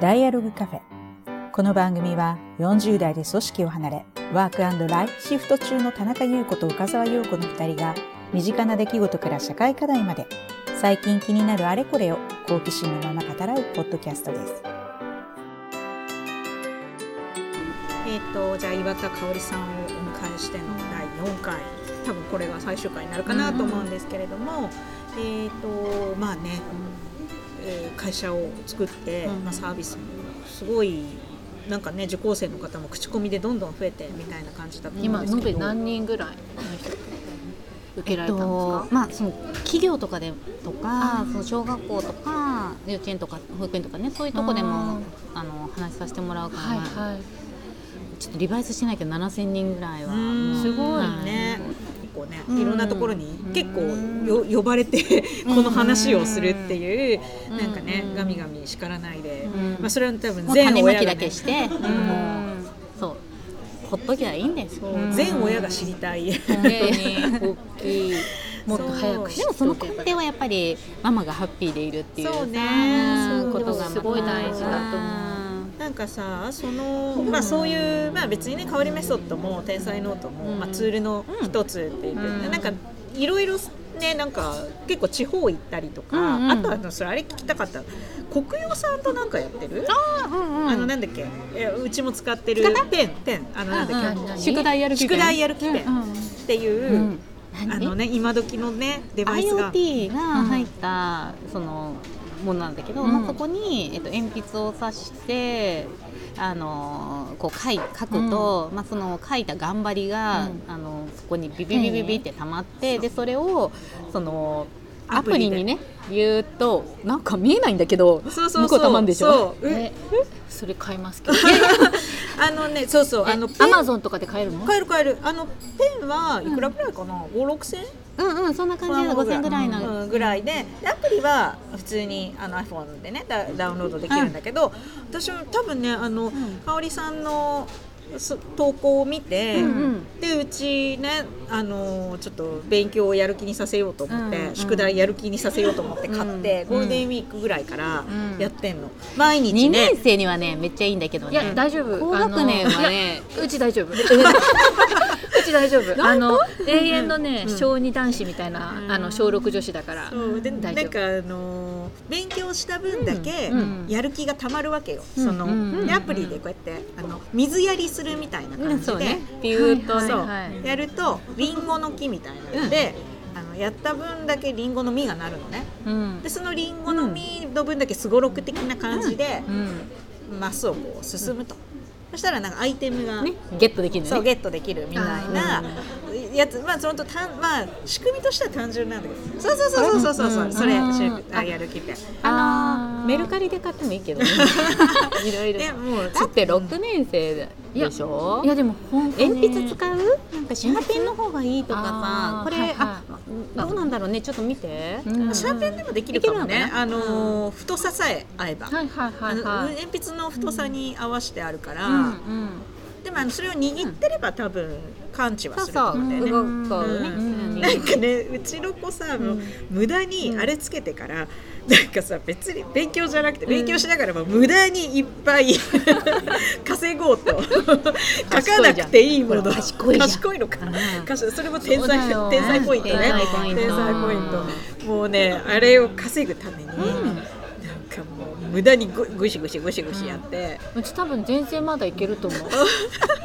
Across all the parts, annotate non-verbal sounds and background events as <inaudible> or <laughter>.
ダイアログカフェ。この番組は40代で組織を離れ、ワークライフシフト中の田中優子と岡沢陽子の2人が、身近な出来事から社会課題まで、最近気になるあれこれを好奇心のまま語らうポッドキャストです。えっ、と、じゃあ岩田香織さんをお迎えしての第4回、多分これが最終回になるかなと思うんですけれども、えっ、と、まあね、えー会社を作って、まあ、サービスもすごいなんかね受講生の方も口コミでどんどん増えてみたいな感じだったんですけど。今延べ何人ぐらいの人受けられたんですか、まあ、その企業とかでとかその小学校とか幼稚園とか保育園とかねそういうとこでもあの話させてもらうから、はいはい。ちょっとリバイスしてないけど7000人ぐらいは。うん。すごいね。結構ねうん。いろんなところに結構よ呼ばれてこの話をするっていううん。なんかねうんガミガミ叱らないで。うん。まあそれは多分全親がね。だけして、もうそう。ほっときゃいいんです。そう。全親が知りたい。本当に。大きい。もっと早く知でもその根底はやっぱりママがハッピーでいるっていうそうね。さそう。ことがすごい大事だと思うなんかさそのまあそういうまあ別にね香りメソッドも天才ノートも、まあ、ツールの一つっていうか、うん。なんかいろいろねなんか結構地方行ったりとか、うんうん。あとはそれあれ聞きたかった。国用さんとなんかやってる？あ,、うんうん。のなんだっけ？うちも使ってるペンペン。あのなんだっけ、うんうん。宿題やる気宿題やる気ペン。っていう、うん。あのね今時のねデバイスが。IoT が入ったそのものなんだけど、うん。まあ、そこに、えっと、鉛筆を刺してあのこう書い書くと、まあ、その書いた頑張りが、うん。あのそこにビビビビビって溜まって、でそれをそのアアプリにね言うとなんか見えないんだけどそうそう向こうたまんでしょ？そう。えそれ買いますけど。<laughs> あのねそうそうあのアマゾンとかで買えるの？買える買える。あのペンはいくらぐらいかな、五六千？うんうんそんな感じで5000ぐらい。の、うんぐらいででアプリは普通にあの iPhone でねダダウンロードできるんだけど、私は多分ねあの、香織さんのす投稿を見て、うんうん。でうちねあのちょっと勉強をやる気にさせようと思って、うんうん。宿題やる気にさせようと思って買って、うんゴールデンウィークぐらいからうん。やってんの、毎日2ね年生にはねめっちゃいいんだけどね。いや大丈夫。高学年はねうち大丈夫。うち大丈夫。<laughs> あの永遠のねうん小児男子みたいなあの小6女子だから。そう。でなん大丈夫。かあの勉強した分だけうん。うん。やる気がたまるわけよ、うん。その、うん。でアプリでこうやってあの水やりするみたいな感じで、ね。ピューッとね、はい。やるとリンゴの木みたいなので、あのやった分だけリンゴの実がなるのね。うん。でそのリンゴの実の分だけすごろく的な感じでうん。マスをこう進むと、そしたらなんかアイテムが、ね、ゲットできるのね。そうゲットできるみたいなやつ。まあそのとたんまあ仕組みとしては単純なんだけど。そうそうそうそうそうそう、うんそれあやる気ペンあのあーメルカリで買ってもいいけどね。<laughs> いろいろ。でもうだって6年生でしょ？いやでも本当に。鉛筆使う？なんかシャーペンの方がいいとかさこれ、はいはい。あどうなんだろうね。ちょっと見て、うん。シャーペンでもできるかもね。あのー太ささえ合えば、はいはいはいはい。鉛筆の太さに合わせてあるから、うんうん。でもあのそれを握ってれば多分感知はするとそうそう思う。ん。だよね。動くね、うん。なんかねうちの子さ、もう無駄にあれつけてから、なんかさ別に勉強じゃなくて勉強しながらも無駄にいっぱい <laughs> 稼ごうと。<laughs> 書かなくていいもの。賢い賢いのか。賢いそれも天才天才ポイントね。天才ポイント。もうねあれを稼ぐために、なんかもう無駄にぐぐしぐしぐしぐしやって、うち多分全然まだいけると思う。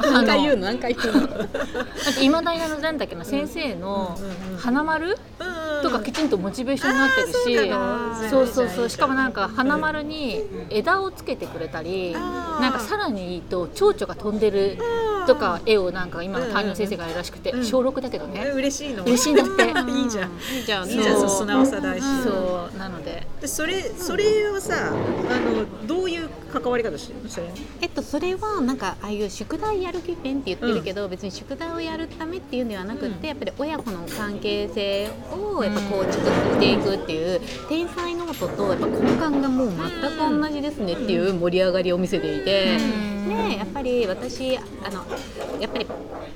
<laughs> 何回言うの？何回言うの？だって今だにあのなんだっけな先生のうんうん花丸うんとかきちんとモチベーションになってるしそうそうそうしかもなんか花丸に枝をつけてくれたりなんかさらにいいと蝶々が飛んでるとか絵をなんか今の担任の先生がやるらしくてうん小6だけどね。え嬉しいの？嬉しいんだって。<laughs> いいじゃん。いいじゃん。いいじゃん。そう素直さ大事そうなので。でそれそれはさあのどういう関わり方してるのそれ？えっと、それはなんかああいう宿題やる気ペンって言ってるけど、別に宿題をやるためっていうんではなくって、うん。やっぱり親子の関係性をやっぱ構築していくっていう、天才ノートとやっぱ根幹がもう全く同じですねっていう盛り上がりを見せていて、でやっぱり私あのやっぱり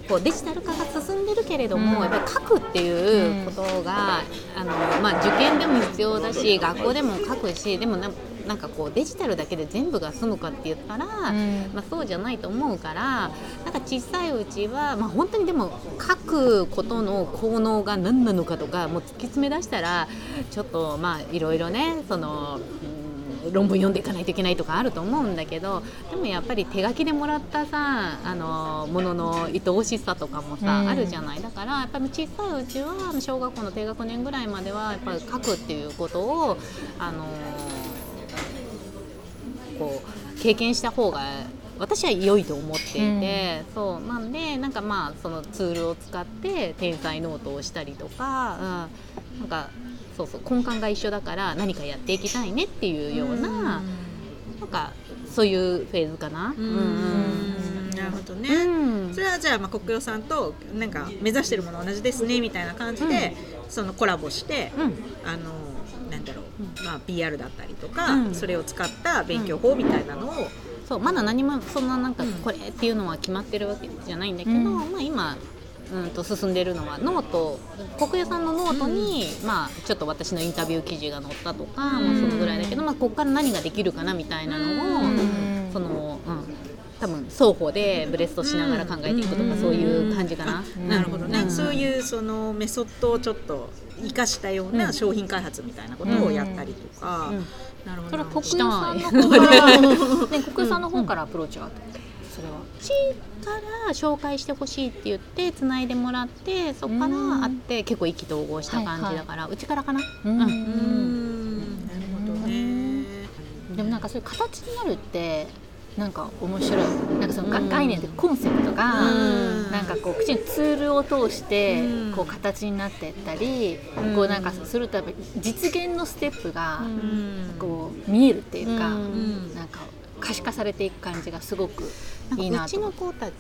こうデジタル化が進んでるけれども、やっぱり書くっていうことが、あのまあ、受験でも必要だし学校でも書くしでもななんかこうデジタルだけで全部が済むかって言ったら、うん。まあ、そうじゃないと思うからなんか小さいうちは、まあ、本当にでも書くことの効能が何なのかとかもう突き詰め出したらちょっとまあいろいろねその、うん論文読んでいかないといけないとかあると思うんだけどでもやっぱり手書きでもらったさあのものの愛おしさとかもさ、うん。あるじゃない。だからやっぱり小さいうちは小学校の低学年ぐらいまではやっぱり書くっていうことをあのこう経験した方が私は良いと思っていて、そうなんでなんかまあそのツールを使って天才ノートをしたりとか、うん、なんかそうそう根幹が一緒だから何かやっていきたいねっていうような、なんかそういうフェーズかな。うんうん。なるほどね、うん。それはじゃあまあ国用さんとなんか目指してるもの同じですねみたいな感じで、そのコラボして、うん。あのなんだろう、まあ PR だったりとか、うん。それを使った勉強法みたいなのを、そうまだ何もそんななんかうん。これっていうのは決まってるわけじゃないんだけど、うん。まあ今うんと進んでるのはノートコクヨさんのノートに、まあちょっと私のインタビュー記事が載ったとか、まあそのぐらいだけど、まあここから何ができるかなみたいなのを、うん。そのうん多分双方でブレストしながら考えていくとか、うん。そういう感じかな。あなるほどね、うん。そういうそのメソッドをちょっと生かしたよううなん。商品開発みたいなことをやったりとか、うん。なるほそれどはなるほど国有さんの方から、<laughs> ね、コクヨさんの方からアプローチがあったそれは。ちから紹介してほしいって言ってつないでもらってそこから会って結構意気投合した感じだから、うちからかな？うん。でもなんかそういう形になるってなんか面白い。なんかその概念でコンセプトが、うん。なんかこう口にツールを通してうん。こう形になっていったり、うん。こうなんかするとやっぱり実現のステップがうん。こう見えるっていうか、うん。なんか可視化されていく感じがすごくいいかうちの。子たち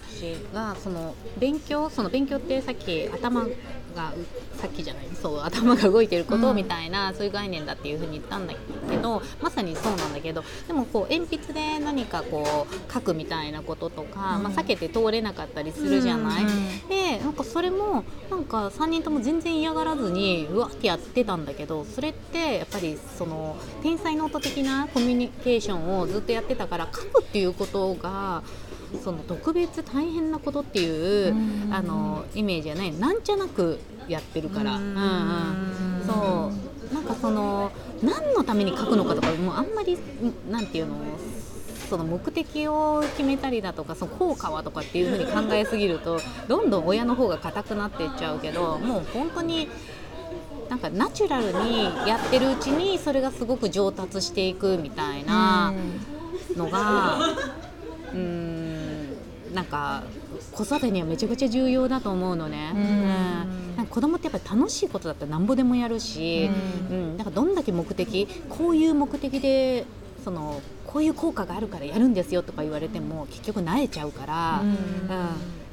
がその勉強その勉強ってさっき頭がうさっきじゃない？そう頭が動いてることみたいな、そういう概念だっていうふうに言ったんだけどまさにそうなんだけどでもこう鉛筆で何かこう書くみたいなこととか、まあ、避けて通れなかったりするじゃない？でなんかそれもなんか3人とも全然嫌がらずにうわってやってたんだけどそれってやっぱりその天才ノート的なコミュニケーションをずっとやってたから書くっていうことがその特別大変なことっていううん。あのイメージはない。なんちゃなくやってるから。うん。うんそう。なんかその何のために書くのかとかもうあんまりなんていうのその目的を決めたりだとかその効果はとかっていうふうに考えすぎるとどんどん親の方が硬くなっていっちゃうけどもう本当になんかナチュラルにやってるうちにそれがすごく上達していくみたいなのがうーんなんか子育てにはめちゃくちゃ重要だと思うのね。うん。うん。なんか子供ってやっぱり楽しいことだったらなんぼでもやるし、うん。だからどんだけ目的こういう目的でそのこういう効果があるからやるんですよとか言われても結局慣れちゃうから、うん。うん。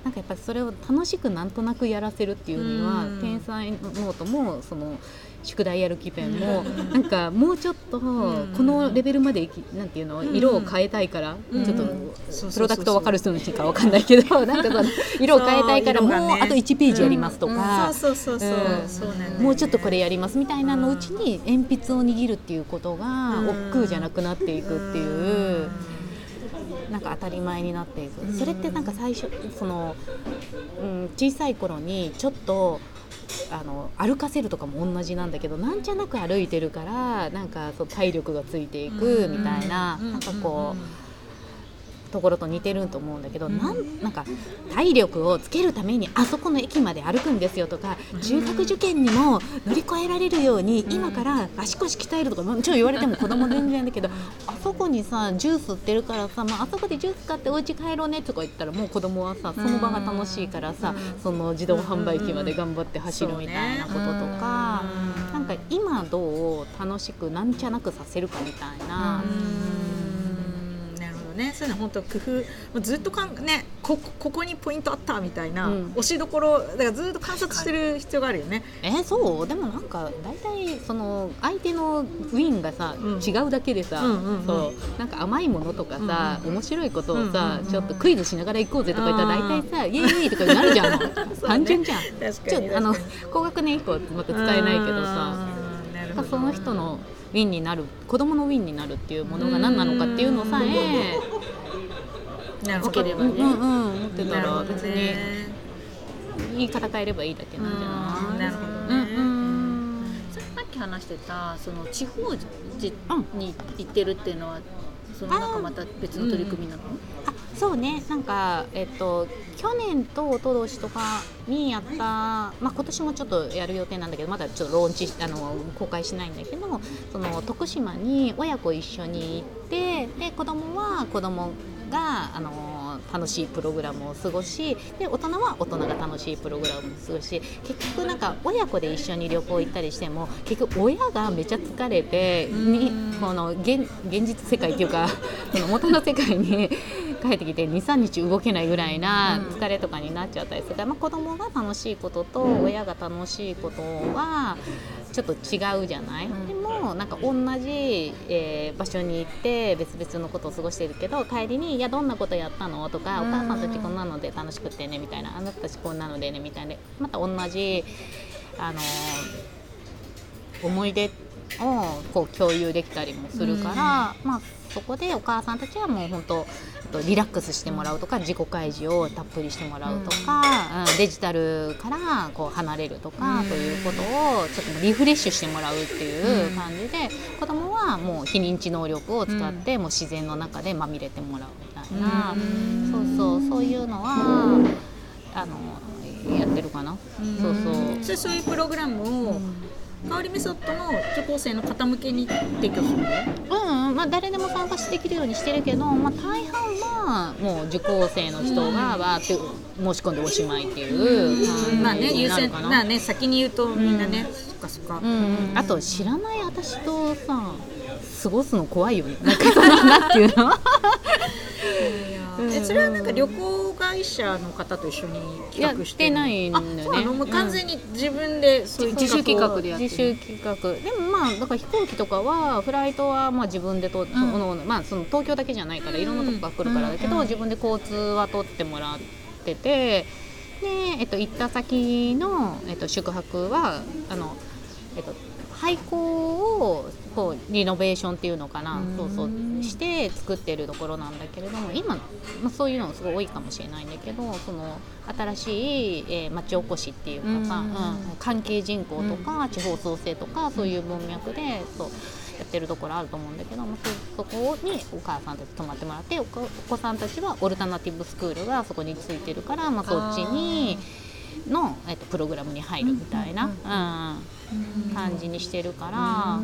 なんかやっぱりそれを楽しくなんとなくやらせるっていうには、うん。天才ノートもその宿題やる気ペンも、なんかもうちょっとこのレベルまでいきなんていうの色を変えたいから、うん。ちょっとプロダクト分かる人のしか分かんないけどなんかその <laughs> 色を変えたいからもうあと1ページやりますとか。もうちょっとこれやりますみたいなのうちに鉛筆を握るっていうことがうん。億劫じゃなくなっていくっていうなんか当たり前になっていく。それってなんか最初その、うん、小さい頃にちょっとあの歩かせるとかも同じなんだけどなんじゃなく歩いてるからなんかそう体力がついていくみたいなうんなんかこう。ところと似てると思うんだけど、うん。なんなんか体力をつけるためにあそこの駅まで歩くんですよとか、中学受験にも乗り越えられるように、今から足腰鍛えるとかもちろん言われても子供全然だけどあそこにさジュース売ってるからさ、まああそこでジュース買ってお家帰ろうねとか言ったらもう子供はさその場が楽しいからさ、うん。その自動販売機まで頑張って走るみたいなこととか、うん。なんか今どう楽しくなんちゃなくさせるかみたいな。うんなるほどね。そういうの本当工夫ずっとかんねここここにポイントあったみたいな、うん。押しどころだからずっと観察してる必要があるよね。えーそう？でもなんか大体その相手のウィンがさ、うん。違うだけでさ、うんうんうん。そう。なんか甘いものとかさ、面白いことをさ、うんうんうんちょっとクイズしながら行こうぜとか言ったら大体さイエーイとかになるじゃん。<laughs> ね。単純じゃん。確かにあの高学年以降また使えないけどさ。うん。その人のウィンになる子供のウィンになるっていうものが何なのかっていうのさえ <laughs> なるほど。つければね。うんうん思ってたら別にね言い方変えればいいだけなん。じゃないなるほどうんねうん。さっき話してたその地方自に行ってるっていうのはそのなんかまた別の取り組みなの、あそうねなんかえっと去年と一昨年とかにやった、まあ、今年もちょっとやる予定なんだけどまだちょっとローンチあの公開しないんだけどその徳島に親子一緒に行ってで子供は子供があの楽しいプログラムを過ごしで大人は大人が楽しいプログラムを過ごし結局なんか親子で一緒に旅行行ったりしても結局親がめちゃ疲れてにこの現現実世界っていうかその元の世界に帰ってきて23日動けないぐらいな疲れとかになっちゃったりするから、まあ、子供が楽しいことと親が楽しいことはちょっと違うじゃない、でもなんか同じ、えー場所に行って別々のことを過ごしてるけど帰りに「いやどんなことやったの?」とか「お母さんたちこんなので楽しくってね」みたいな「あなたたちこんなのでね」みたいな。また同じあの思い出をこう共有できたりもするから、まあそこでお母さんたちはもう本当えっとリラックスしてもらうとか自己開示をたっぷりしてもらうとか、うん。デジタルからこう離れるとか、ということをちょっともうリフレッシュしてもらうっていう感じで、子供はもう非認知能力を使って、もう自然の中でまみれてもらうみたいな、そうそうそういうのはあのやってるかな。そうそう。そういうプログラムを香りメソッドの受講生の方向けに提供するの？まあ、誰でも参加できるようにしてるけど、まあ、大半はもう受講生の人がわーって申し込んでおしまいっていう感じまあね優先になるかな。まあね先に言うとみんなね、そっかそっか、うん。うん、あと知らない私とさ過ごすの怖いよね。なんかそのなんていうの？<laughs> えそれはなんか旅行会社の方と一緒に企画してないんだよね。もう完全に自分でそういう自主企画でやってる。自主企画。でもまあだから飛行機とかはフライトはまあ自分でと、そのまあその東京だけじゃないからいろんなとこから来るからだけど、自分で交通は取ってもらっててで、えっと、行った先の、えっと、宿泊はあの、えっと、廃校をこうリノベーションっていうのかな、そうそう。して作ってるところなんだけれども今、まあ、そういうのすごい多いかもしれないんだけどその新しい、えー町おこしっていうかさ、うん。関係人口とか、地方創生とかそういう文脈でそうやってるところあると思うんだけど、まあ、そそこにお母さんたち泊まってもらってお子お子さんたちはオルタナティブスクールがそこについてるから、まあ、そっちにの、えっと、プログラムに入るみたいな、うん感じにしてるから。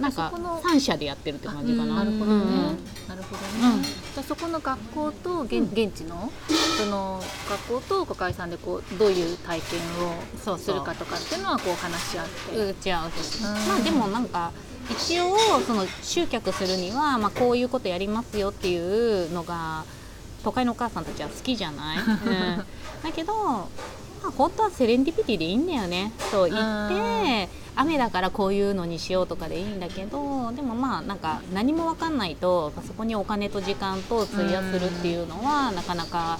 なんか三社でやってるって感じかな。なるほどなるほどね、じゃあそこの学校と現,、現地のその学校とお会さんでこうどういう体験をするかとかっていうのはこう話し合って、打ち合わせまあでもなんか一応その集客するには、まあ、こういうことやりますよっていうのが都会のお母さんたちは好きじゃない、<laughs> うん、だけど、まあ、本当はセレンディピティでいいんだよね。そう言って雨だからこういうのにしようとかでいいんだけどでもまあなんか何も分かんないとそこにお金と時間と費やするっていうのはなかなか。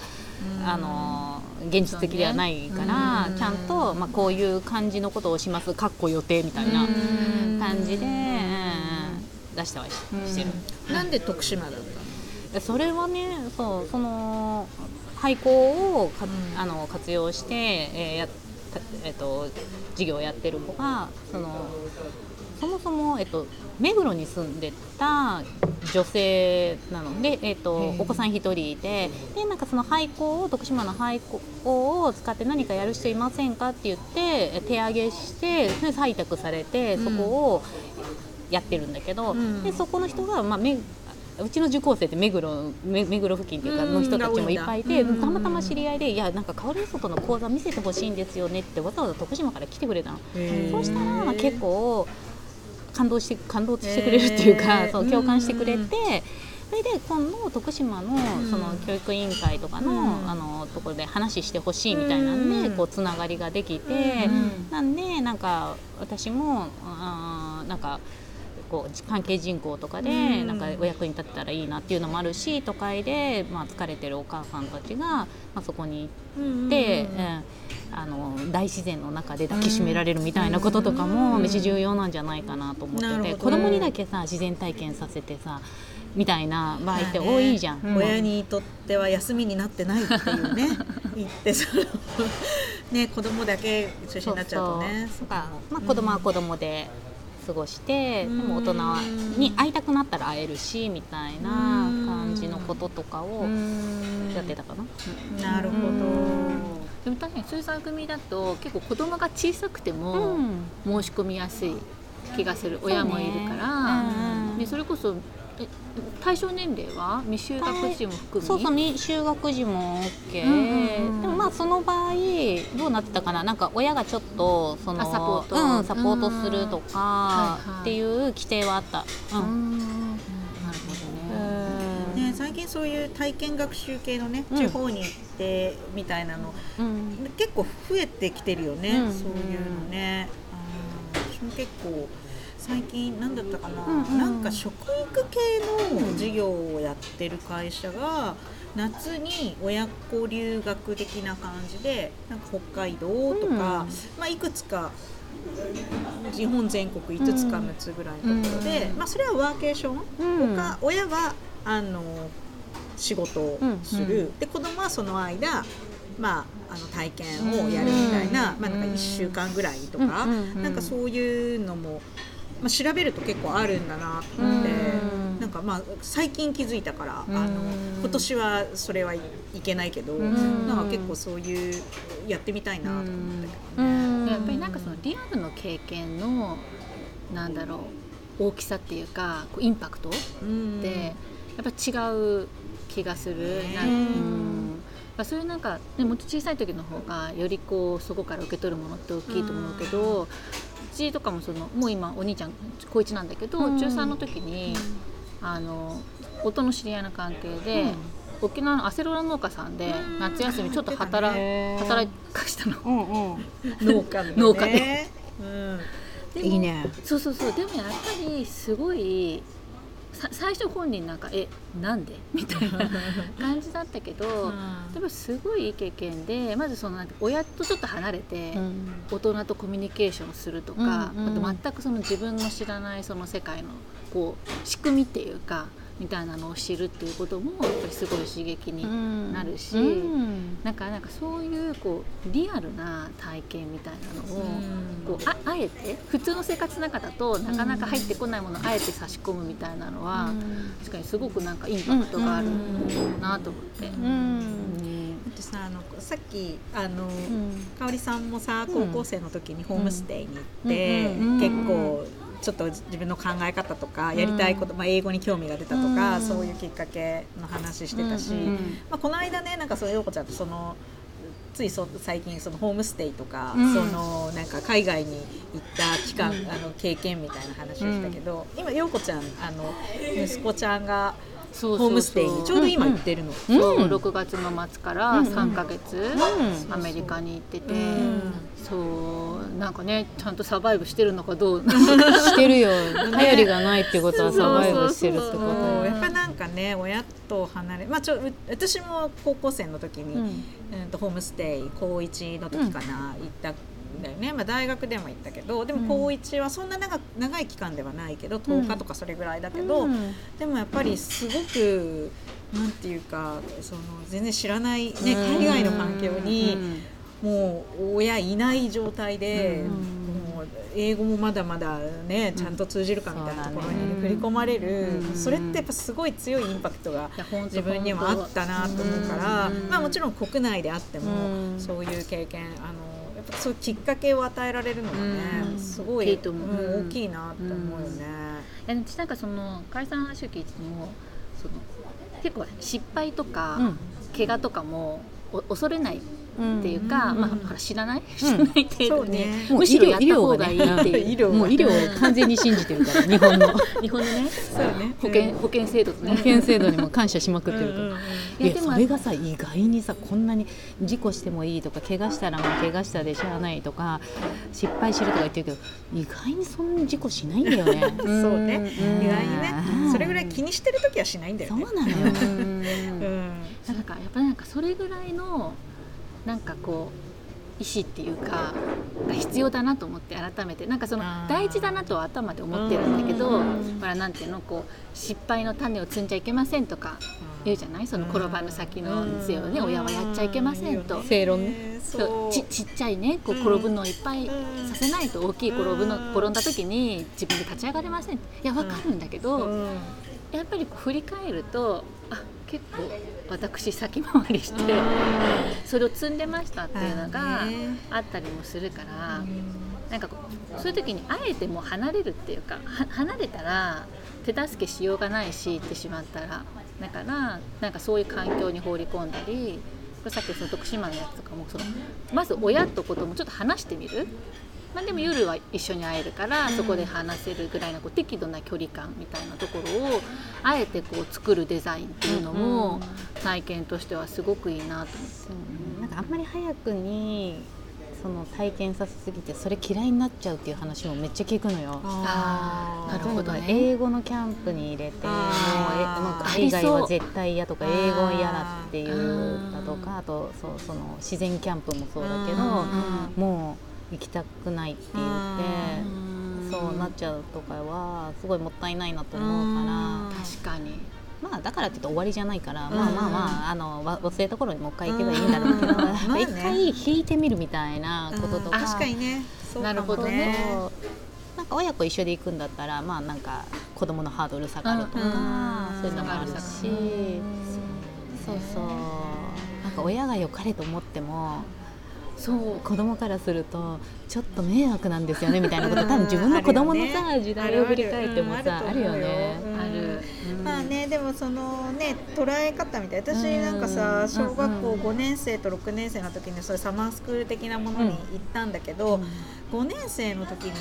あの現実的ではないから、ちゃんと、まあ、こういう感じのことをしますかっこ予定みたいな感じで、うん出したはししてる、なんで徳島だっそれはねそうその廃校をか、あの活用して、えーやたえっと事業をやってる子がそのそもそも、えっと、目黒に住んでた女性なので、えっと、お子さん1人いてでなんかその廃校を徳島の廃校を使って何かやる人いませんかって言ってえ手挙げしてで採択されてそこをやってるんだけど、ん。でそこの人が、まあ、めうちの受講生って目黒目目黒付近っていうかうんの人たちもいっぱいいて、うんたまたま知り合いで「いやなんか香り外の講座見せてほしいんですよね」ってわざわざ徳島から来てくれたの。そうしたら、まあ、結構感動して感動してくれるっていうか、そう共感してくれうんて。それで今度徳島のその教育委員会とかの,、うん。あのところで話してほしいみたいなんで、うん。こうつながりができて、うん。なんでなんか私もあーなんかこう関係人口とかでうん。なんかお役に立てたらいいなっていうのもあるし都会で、まあ、疲れてるお母さんたちが、まあ、そこに行って、うんうんあの大自然の中で抱きしめられるみたいなこととかもうんめっちゃ重要なんじゃないかなと思ってて、なるほど。子供にだけさ自然体験させてさみたいな場合って多いじゃん。うん親にとっては休みになってないっていうね <laughs> 言ってその <laughs> ね子供だけ中心になっちゃうとね。そうそう。まあ、子供は子供で過ごして、うん。でも大人に会いたくなったら会えるしみたいな感じのこととかをやってたかな。なるほど、でも確かにそういう番組だと結構子供が小さくても申し込みやすい気がする。親もいるから、うんでそれこそえ対象年齢は？未就学児も含み？そうそう未就学児も OK、うんでもまあその場合どうなってたかな？なんか親がちょっとそのあサポート。うん、サポートするとかっていう規定はあった。ううん。んなるほどね。ね、最近そういう体験学習系のね、うん。地方に行ってみたいなのうん。結構増えてきてるよね、うん。そういうのね、私も結構最近何だったかな、うんうん。なんか食育系の授業をやってる会社が夏に親子留学的な感じでなんか北海道とか、うん。まあ、いくつか日本全国5つか6つぐらいのところで、まあ、それはワーケーション、うん。他親はあの仕事をする、うんで子供はその間、まあ、あの体験をやるみたいな,、うんまあ、なんか1週間ぐらいとか、うんうん。なんかそういうのも、まあ、調べると結構あるんだなと思って、うん。なんかまあ最近気づいたから、うん。あの今年はそれはいいけないけど、ん。なんか結構そういうやってみたいなと思ったけどね。うん。やっぱりなんかそのリアルの経験のなんだろう大きさっていうかこうインパクトうん。でやっぱ違う気がする、ね。なんうん。まあそういうなんか、ね、もっと小さい時の方がよりこうそこから受け取るものって大きいと思うけど、うちとかもそのもう今お兄ちゃん高1なんだけど、うん。中3の時に、あの夫の知り合いの関係で、うん。沖縄のアセロラ農家さんでうん。夏休みちょっと働,、働かしたの。うんうん。<laughs> 農家農家で。うん、いいね。そうそうそう。でもやっぱりすごいさ最初本人なんか「えなんで?」みたいな <laughs> 感じだったけど、でもすごいいい経験でまずそのなんか親とちょっと離れて、大人とコミュニケーションするとか、あと全くその自分の知らないその世界のこう仕組みっていうかみたいなのを知るっていうこともやっぱりすごい刺激になるし、うん。なんかなんかそういうこうリアルな体験みたいなのを、こうああえて普通の生活の中だとなかなか入ってこないものをあえて差し込むみたいなのは、確かにすごくなんかインパクトがあるなと思って。さあのさっきあの、うん。香織さんもさ高校生の時にホームステイに行うんって、うんうん。結構ちょっと自分の考え方とかやりたいこと、まあ、英語に興味が出たとか、うん。そういうきっかけの話してたし、うん。うんまあ、この間ねなんかそう陽子ちゃんとそのついそ最近そのホームステイとか、うん。そのなんか海外に行った期間、あの経験みたいな話をしたけど、今陽子ちゃんあの息子ちゃんがそうホームステイに。ちょうど今行ってるの。そううん。6月の末からうん3ヶ月、ん。アメリカに行ってて、うん。そうなんかねちゃんとサバイブしてるのかどう？<laughs> してるよ。頼りがないってことはサバイブしてるってこと。そうよやっぱなんかね親と離れまあちょう私も高校生の時に、うん。とホームステイ高1の時かな、行ったんだよね、まあ、大学でも行ったけどでも高1はそんな長長い期間ではないけど10日とかそれぐらいだけど、うん。でもやっぱりすごくなんていうかその全然知らない、ね、うん。海外の環境に、もう親いない状態で、英語もまだまだねちゃんと通じるかみたいなところに振り込まれる、うん。それってやっぱすごい強いインパクトが自分にもあったなと思うから、うん。まあ、もちろん国内であっても、うん。そういう経験あのそういうきっかけを与えられるのがね、うん。すごい大きいと思う。うん大きいなって思うよね。いや私なんかその解散の話を聞いててもその結構失敗とか、うん。怪我とかもお恐れないっていうか、うんまあ知らない？知らない程度に、そうね。むしろやった方がいいっていう。医療。もう医療を完全に信じてるから日本の。<laughs> 日本のね。そうね。保険保険制度とね。保険制度にも感謝しまくってるから。いやそれがさ意外にさこんなに事故してもいいとか怪我したらまあ怪我したでしゃあないとか失敗してるとか言ってるけど意外にそんな事故しないんだよね。<laughs> そうね。うん。意外にね。うん。それぐらい気にしてる時はしないんだよね。そうなのよ。うん。うん。なんかやっぱりなんかそれぐらいのなんかこう意思っていうかが必要だなと思って改めてなんかその大事だなとは頭で思ってるんだけどうん。ほらなんていうのこう失敗の種を摘んじゃいけませんとか言うじゃない？その転ばぬ先の杖をね親はやっちゃいけませんと。正論。ねそうちちっちゃいねこううん。転ぶのをいっぱいうん。させないと大きい転ぶのうん転んだ時に自分で立ち上がれません。いやわかるんだけど、うんやっぱり振り返るとあ結構私先回りしてそれを積んでましたっていうのがあったりもするからなんかそういう時にあえてもう離れるっていうかは離れたら手助けしようがないし行ってしまったらだからなんかそういう環境に放り込んだりこれさっきその徳島のやつとかもそのまず親と子供ちょっと話してみる？まあ、でも夜は一緒に会えるからそこで話せるぐらいのこう適度な距離感みたいなところをあえてこう作るデザインっていうのも体験としてはすごくいいなと思って。なんかあんまり早くにその体験させすぎてそれ嫌いになっちゃうっていう話もめっちゃ聞くのよ。あー。なるほどね。英語のキャンプに入れてもう海外は絶対嫌とか英語は嫌だっていううんだとかあとそうその自然キャンプもそうだけどうんもう行きたくないって言ってそうなっちゃうとかはすごいもったいないなと思うから。確かに。まあだからって終わりじゃないから、うん。まあまあまああのわ忘れた頃にもう一回行けばいいんだろうけど、<laughs> 一回引いてみるみたいなこととか、うん。確かにね。なるほどね。なんか親子一緒で行くんだったらまあなんか子供のハードル下がるとか、うん。そういうのもあるし、そうそう。なんか親が良かれと思ってもそう。子供からするとちょっと迷惑なんですよね <laughs> みたいなこと。うん多分自分の子供のさ、ね時代を振り返ってもさあるよ。ね。うん。ある、まあねでもそのね捉え方みたい。私なんかさうん小学校うん5年生と6年生の時にそういうサマースクール的なものに行ったんだけど、5年生の時に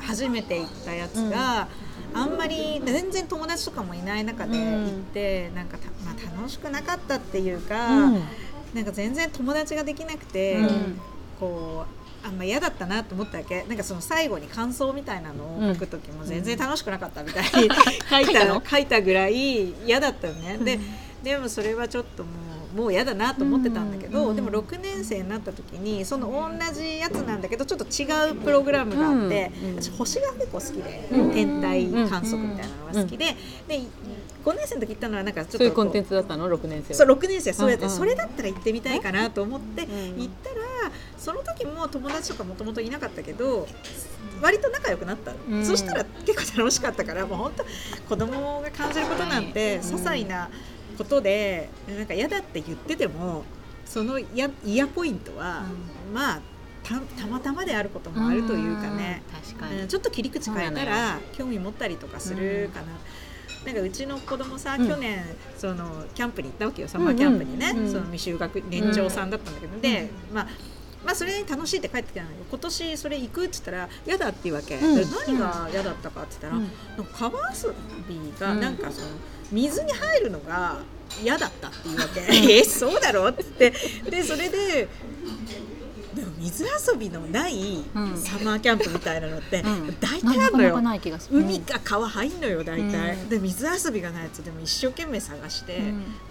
初めて行ったやつが、あんまり全然友達とかもいない中で行って、なんかた、まあ、楽しくなかったっていうか、うんなんか全然友達ができなくて、うん。こうあんま嫌だったなと思ったわけ。なんかその最後に感想みたいなのを書く時も全然楽しくなかったみたいに書い <laughs> 書いたたの？書いたぐらい嫌だったよね。ででもそれはちょっともうもう嫌だなと思ってたんだけど、うん。でも6年生になった時にその同じやつなんだけどちょっと違うプログラムがあって、うん。私星が結構好きで、うん。天体観測みたいなのが好きで,、で5年生の時行ったのはなんかちょっとそういうコンテンツだったの？6年生は。そう6年生そうやって、うんうんそれだったら行ってみたいかなと思ってうん行ったらその時も友達とかもともといなかったけど割と仲良くなった、うん。そしたら結構楽しかったからもう本当子供が感じることなんてはい些細なことでなんか嫌だって言っててもその嫌嫌ポイントは、まあたたまたまであることもあるというかね、確かに、うんちょっと切り口変えたら興味持ったりとかするかな。なんかうちの子供さ、うん。去年そのキャンプに行ったわけよサマーキャンプにね、うんうん。その未就学年長さんだったんだけど、で、まあまあそれに楽しいって帰ってきたんだけど今年それ行くって言ったら嫌だって言うわけ、うん。で何が嫌だったかって言ったら、うん。なんか川遊びがうん。なんかその水に入るのが嫌だったっていうわけ、<laughs> えそうだろ？って言って。でそれででも水遊びのないうん。サマーキャンプみたいなのってうん。大体あるのよ。海か川入んのよ大体、うん。で水遊びがないやつでも一生懸命探して、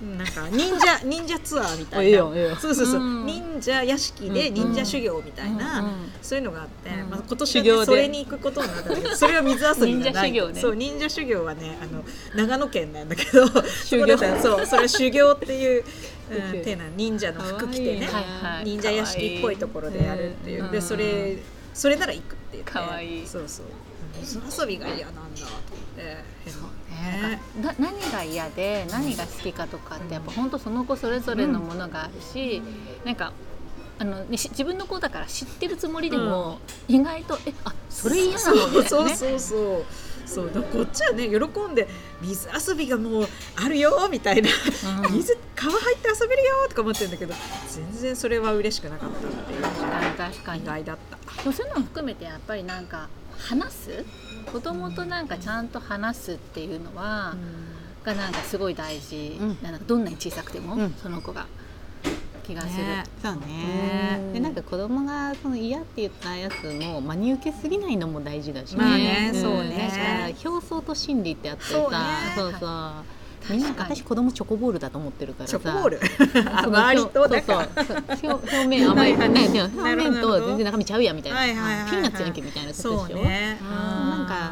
うん。なんか忍者 <laughs> 忍者ツアーみたあいなそうそうそう、うん。忍者屋敷で忍者修行みたいな、そういうのがあって、うん。まあ、今年は、それに行くことになったんだけどそれは水遊びじゃないね。そう忍者修行はねあの長野県なんだけど修行。<laughs> そうそれは修行っていう、うん、修行手な忍者の服着てね忍者屋敷っぽいところでやるっていう、うんでそれそれなら行くって言って。かわいい。そうそう。水遊びが嫌なんだと思って変なね。な。何が嫌で何が好きかとかってやっぱ本当その子それぞれのものがあるし、なんかあの自分の子だから知ってるつもりでも、意外とえあそれ嫌なのみたいなね。そうそうそうそうだこっちはね喜んで水遊びがもうあるよみたいな、うん。水川入って遊べるよとか思ってるんだけど全然それは嬉しくなかったっていう確かに。意外だった。そういうのも含めてやっぱりなんか話す？子供となんかちゃんと話すっていうのは、がなんかすごい大事、うん。なんかどんなに小さくても、うん。その子が気がする、ね。そうね。うんでなんか子供がその嫌って言ったやつも真に受けすぎないのも大事だしね,、まあねん。そうね。表層と心理ってあってさそうね。そうそうみんな私子供チョコボールだと思ってるからさ。チョコボール？周りとだそうから。そうそう。表表面甘いはいはい表面と全然中身ちゃうやみたいな、はいはいはいはいピーナッツやんけみたいなことでしょ？そうね。うんなんか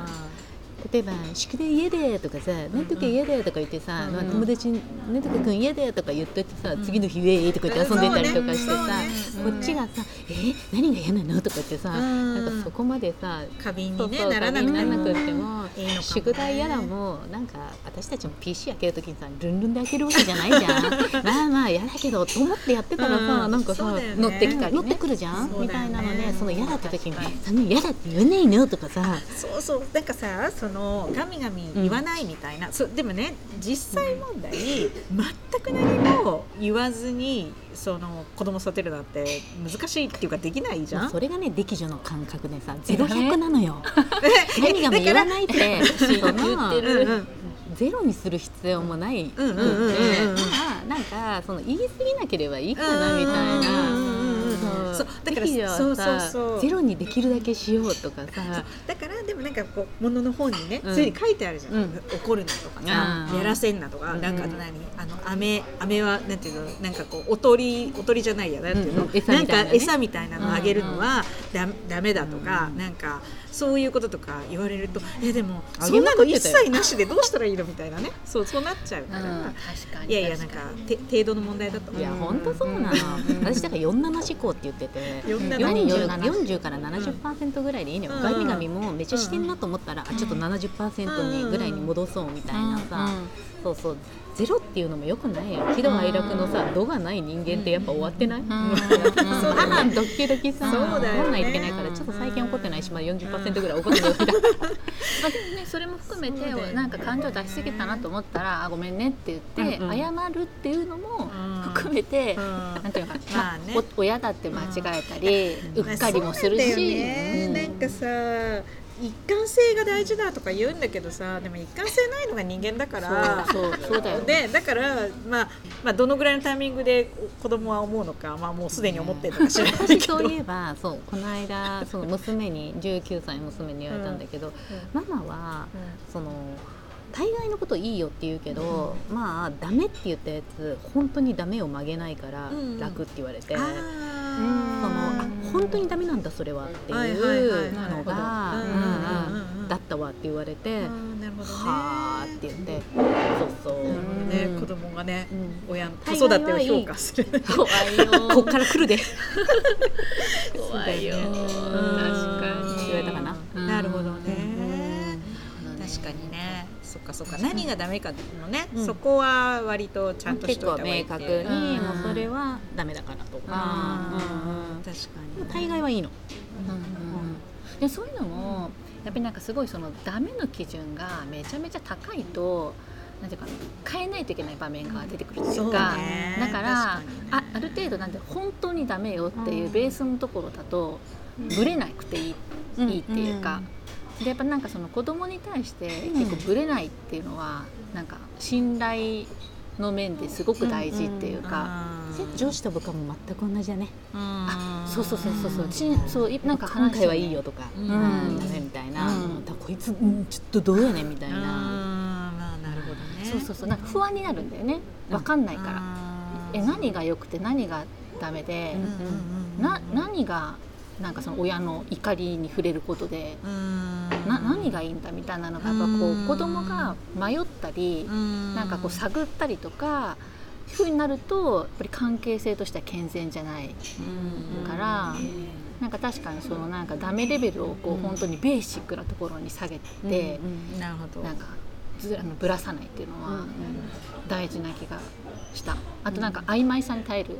例えば「宿題家で」とかさ「なんとか家で」とか言ってさ、うんまあ友達に「なんとかくん家で」とか言っといてさ、ん次の日「ウェイ」とか言って遊んでたりとかしてさ、ね。ねこっちがさ「え何が嫌なの?」とか言ってさ、うん。なんかそこまでさ過敏にねならなくてもいい宿題やらもなんか私たちも PC 開けるときにさルンルンで開けるわけじゃないじゃん。<laughs> まあまあ嫌だけどと思ってやってたらさ、うん。なんかさ、乗ってきたりね。乗ってくるじゃん、みたいなのね。その嫌だった時に確かに「その嫌だって言えないの?」とかさ。そうそう。なんかさそのガミガミ言わないみたいな、そうでもね実際問題、全く何も言わずにその子供育てるなんて難しいっていうかできないじゃん？それがね歴女の感覚でさゼロ百なのよ。何がもだから言わないってゼロにする必要もないくてうんうんうんうんうん。まあなんかその言い過ぎなければいいかなみたいな。うんうんうんうんそうだからそうさそうそう。ゼロにできるだけしようとかさ。だからでもなんかこうものの本にね、うん。ついに書いてあるじゃん、うん。怒るなとかさ、うんやらせんなとか、うん。なんかあと何あの飴飴はなんていうのなんかこうおとりおとりじゃないやなんていうの、うん。うん餌なんか餌みたいなのあげるのはだダメだとか、なんかそういうこととか言われるとえでもそんなの一切なしでどうしたらいいのみたいなね。<laughs> そうそうなっちゃううん。から、確かにいやいやなんかて程度の問題だといや本当そうなの。私だから47思考って言ってて47 40, 47 40から70%ぐらいでいいのよ、うん。ガミガミもめっちゃしてんなと思ったら、あちょっと70%にぐらいに戻そうみたいなさ、そうそう。ゼロっていうのもよくないよ。喜怒哀楽のさ度がない人間ってやっぱ終わってない、うん。<laughs> ドキドキさそうだよね怒らないけないからちょっと最近怒ってないし、まあ、40%ぐらい怒ってるよみたいなまあ、でもねそれも含めて、ね。なんか感情出しすぎたなと思ったらあごめんねって言って、うんうん。謝るっていうのもうん。含めて、うん。なんていうのかな、まあね。お親だって間違えたり、うっかりもするし、ね。うん。なんかさ一貫性が大事だとか言うんだけどさでも一貫性ないのが人間だから。そうそうそうだよ。でだから、まあ、まあどのぐらいのタイミングで子供は思うのか、まあ、もうすでに思ってるのか知らないけど。私そういえばそうこの間その娘に19歳の娘に言われたんだけど、ママはその大概のこといいよって言うけど、まあダメって言ったやつ本当にダメを曲げないからうん。楽って言われて、あそのーあ本当にダメなんだそれはってはいうのがうんうんうんうん。うんだったわって言われて、なるほどね。はあって言ってそうそう、ね、うん。子供がね、うん。親の子育てを評価する。<laughs> 怖いよこっから来るで。怖いよ、うん。確かに。言われたかな。うんなるほどね。うん。確かにね。そっかそっか。何がダメかのね、うん。そこは割とちゃんとし結構といた方がいい明確に、うんもうそれはダメだからとか、あうん。うん。ー確かに。大概はいいの。うんうんでそういうのもやっぱりなんかすごいそのダメの基準がめちゃめちゃ高いとなんていうかな変えないといけない場面が出てくるっていうか。ね。だからね。あある程度なんて本当にダメよっていうベースのところだとぶれなくていい,、うん。いいっていうか、でやっぱなんかその子供に対して結構ぶれないっていうのはなんか信頼の面ですごく大事っていうか。あー上司と部下も全く同じだね。あそうそうそうそうそう。しそういなんか今話回はいいよとか、うん。うん。ダメみたいな、うん。だこいつ、うん、ちょっとどうやねんみたいうん。な。まあなるほどね。そうそうそう。なんか不安になるんだよね。わかんないから、え何が良くて何がダメでうん、うんうんうん。な何がなんかその親の怒りに触れることで、うん。な何がいいんだみたいなのがやっぱこう子供が迷ったり、うん。なんかこう探ったりとかふうになるとやっぱり関係性としては健全じゃない。うん。から、なんか確かにそのなんかダメレベルをこう本当にベーシックなところに下げて。なんかずあのぶらさないっていうのは大事な気がした。あとなんか曖昧さに耐える。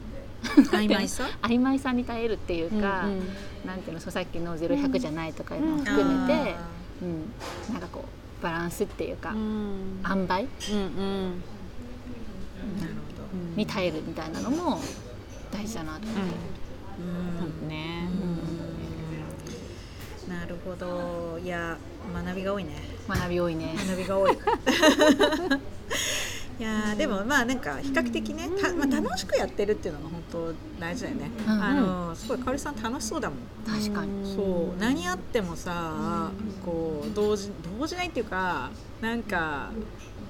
曖昧さ？<laughs> 曖昧さに耐えるっていうか、うんうんなんていうのさっきのゼロ百じゃないとかいうのを含めて、うん。なんかこうバランスっていうか、うん。塩梅？うんうん。に耐えるみたいなのも大事だなと思って。うね。うん。なるほど。いや学びが多いね。学び多いね。学びが多い <laughs> いやーでもまあなんか比較的ねた、まあ、楽しくやってるっていうのが本当大事だよね、うん。うん。あのすごいかおりさん楽しそうだもん。確かに。そう。何やってもさこう動じ動じないっていうかなんか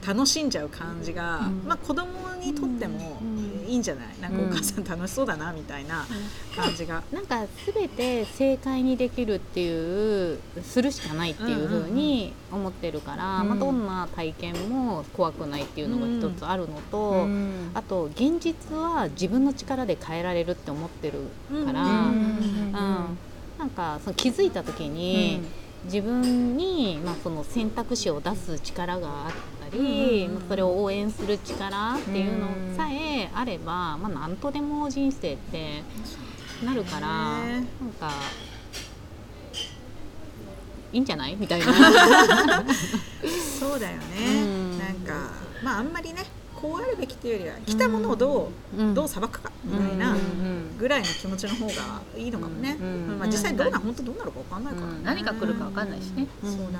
楽しんじゃう感じが、うん。まあ子供にとってもいいんじゃない？なんかお母さん楽しそうだなみたいな感じが、なんか全て正解にできるっていうするしかないっていうふうに思ってるから、うん。まあ、どんな体験も怖くないっていうのが一つあるのと、うん。あと現実は自分の力で変えられるって思ってるから、うんうんなんかその気づいた時に、自分に、まあ、その選択肢を出す力があったり、うんまあそれを応援する力っていうのさえあれば、まあ、何とでも人生ってなるから、ね。なんかいいんじゃない？みたいな。そうだよね、うん。なんかまああんまりねこうあるべきっていうよりは来たものをどう、うん。どうさばくかみたいなうんぐらいの気持ちの方がいいのかもね、うんまあ、実際どうな本当どうなるかわかんないからね、うん。何が来るかわかんないしね。うんそうだね、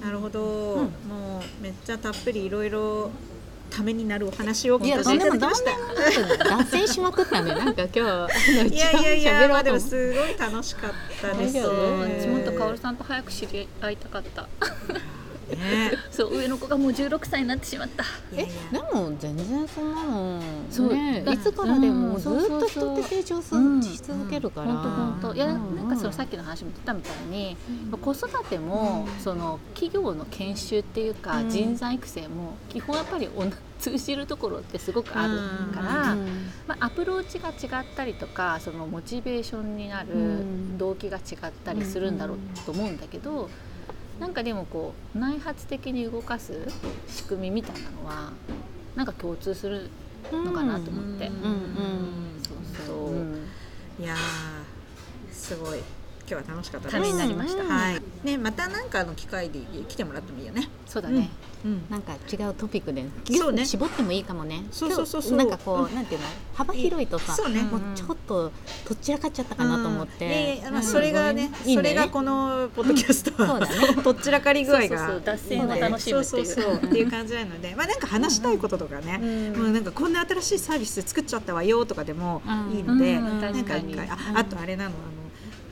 なるほど、もうめっちゃたっぷりいろいろためになるお話をいや聞かせていただきました。脱線しまくったねなんか今日 <laughs> いやいやいや、まあでもすごい楽しかったです。大丈夫私もっとかおるさんと早く知り合いたかった。ね、そう上の子がもう16歳になってしまった。いやいでやも全然そんなのそう。だねいつからでもずっうんと人って成長すうん。し続けるから本当本当。いやうん。なんかそのさっきの話も言ったみたいに、子育てもその企業の研修っていうか、うん。人材育成も基本やっぱりおな通じるところってすごくあるから、うん。まあ、アプローチが違ったりとかそのモチベーションになるうん。動機が違ったりするんだろうと思うんだけど、なんかでもこう内発的に動かす仕組みみたいなのはなんか共通するのかなと思って。うん。うん。うん。そうそう。うん。いやーすごい。今日は楽しかった。ためになりました。うん。はい。ね、またなんかの機会で来てもらってもいいよね。そうだね、うん。なんか違うトピックでそうね。絞ってもいいかもね。そうそうそうそう。なんかこうなんていうの？幅広いとさそうね。もうちょっとどちらかっちゃったかなと思って、まあ、うん。それがね、それがこのポッドキャストは、<laughs> どっちらかり具合が。そうそうそう。脱線を楽しむっていう。そうそうそうっていう感じなので、まあなんか話したいこととかね、もうなんかこんな新しいサービス作っちゃったわよとかでもいいので、うん。なんかああとあれなの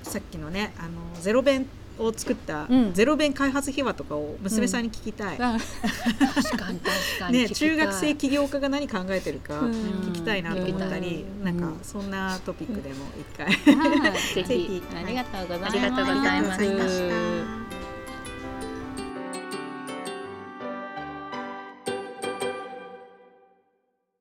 さっきのねあのゼロ弁を作ったうん。ゼロ弁開発秘話とかを娘さんに聞きたい。あ確かに確かに。聞ね、中学生起業家が何考えてるかうん。聞きたいなと思ったり、うん。なんかそんなトピックでも一回、はい。<laughs> ぜひ。ありがとうございました。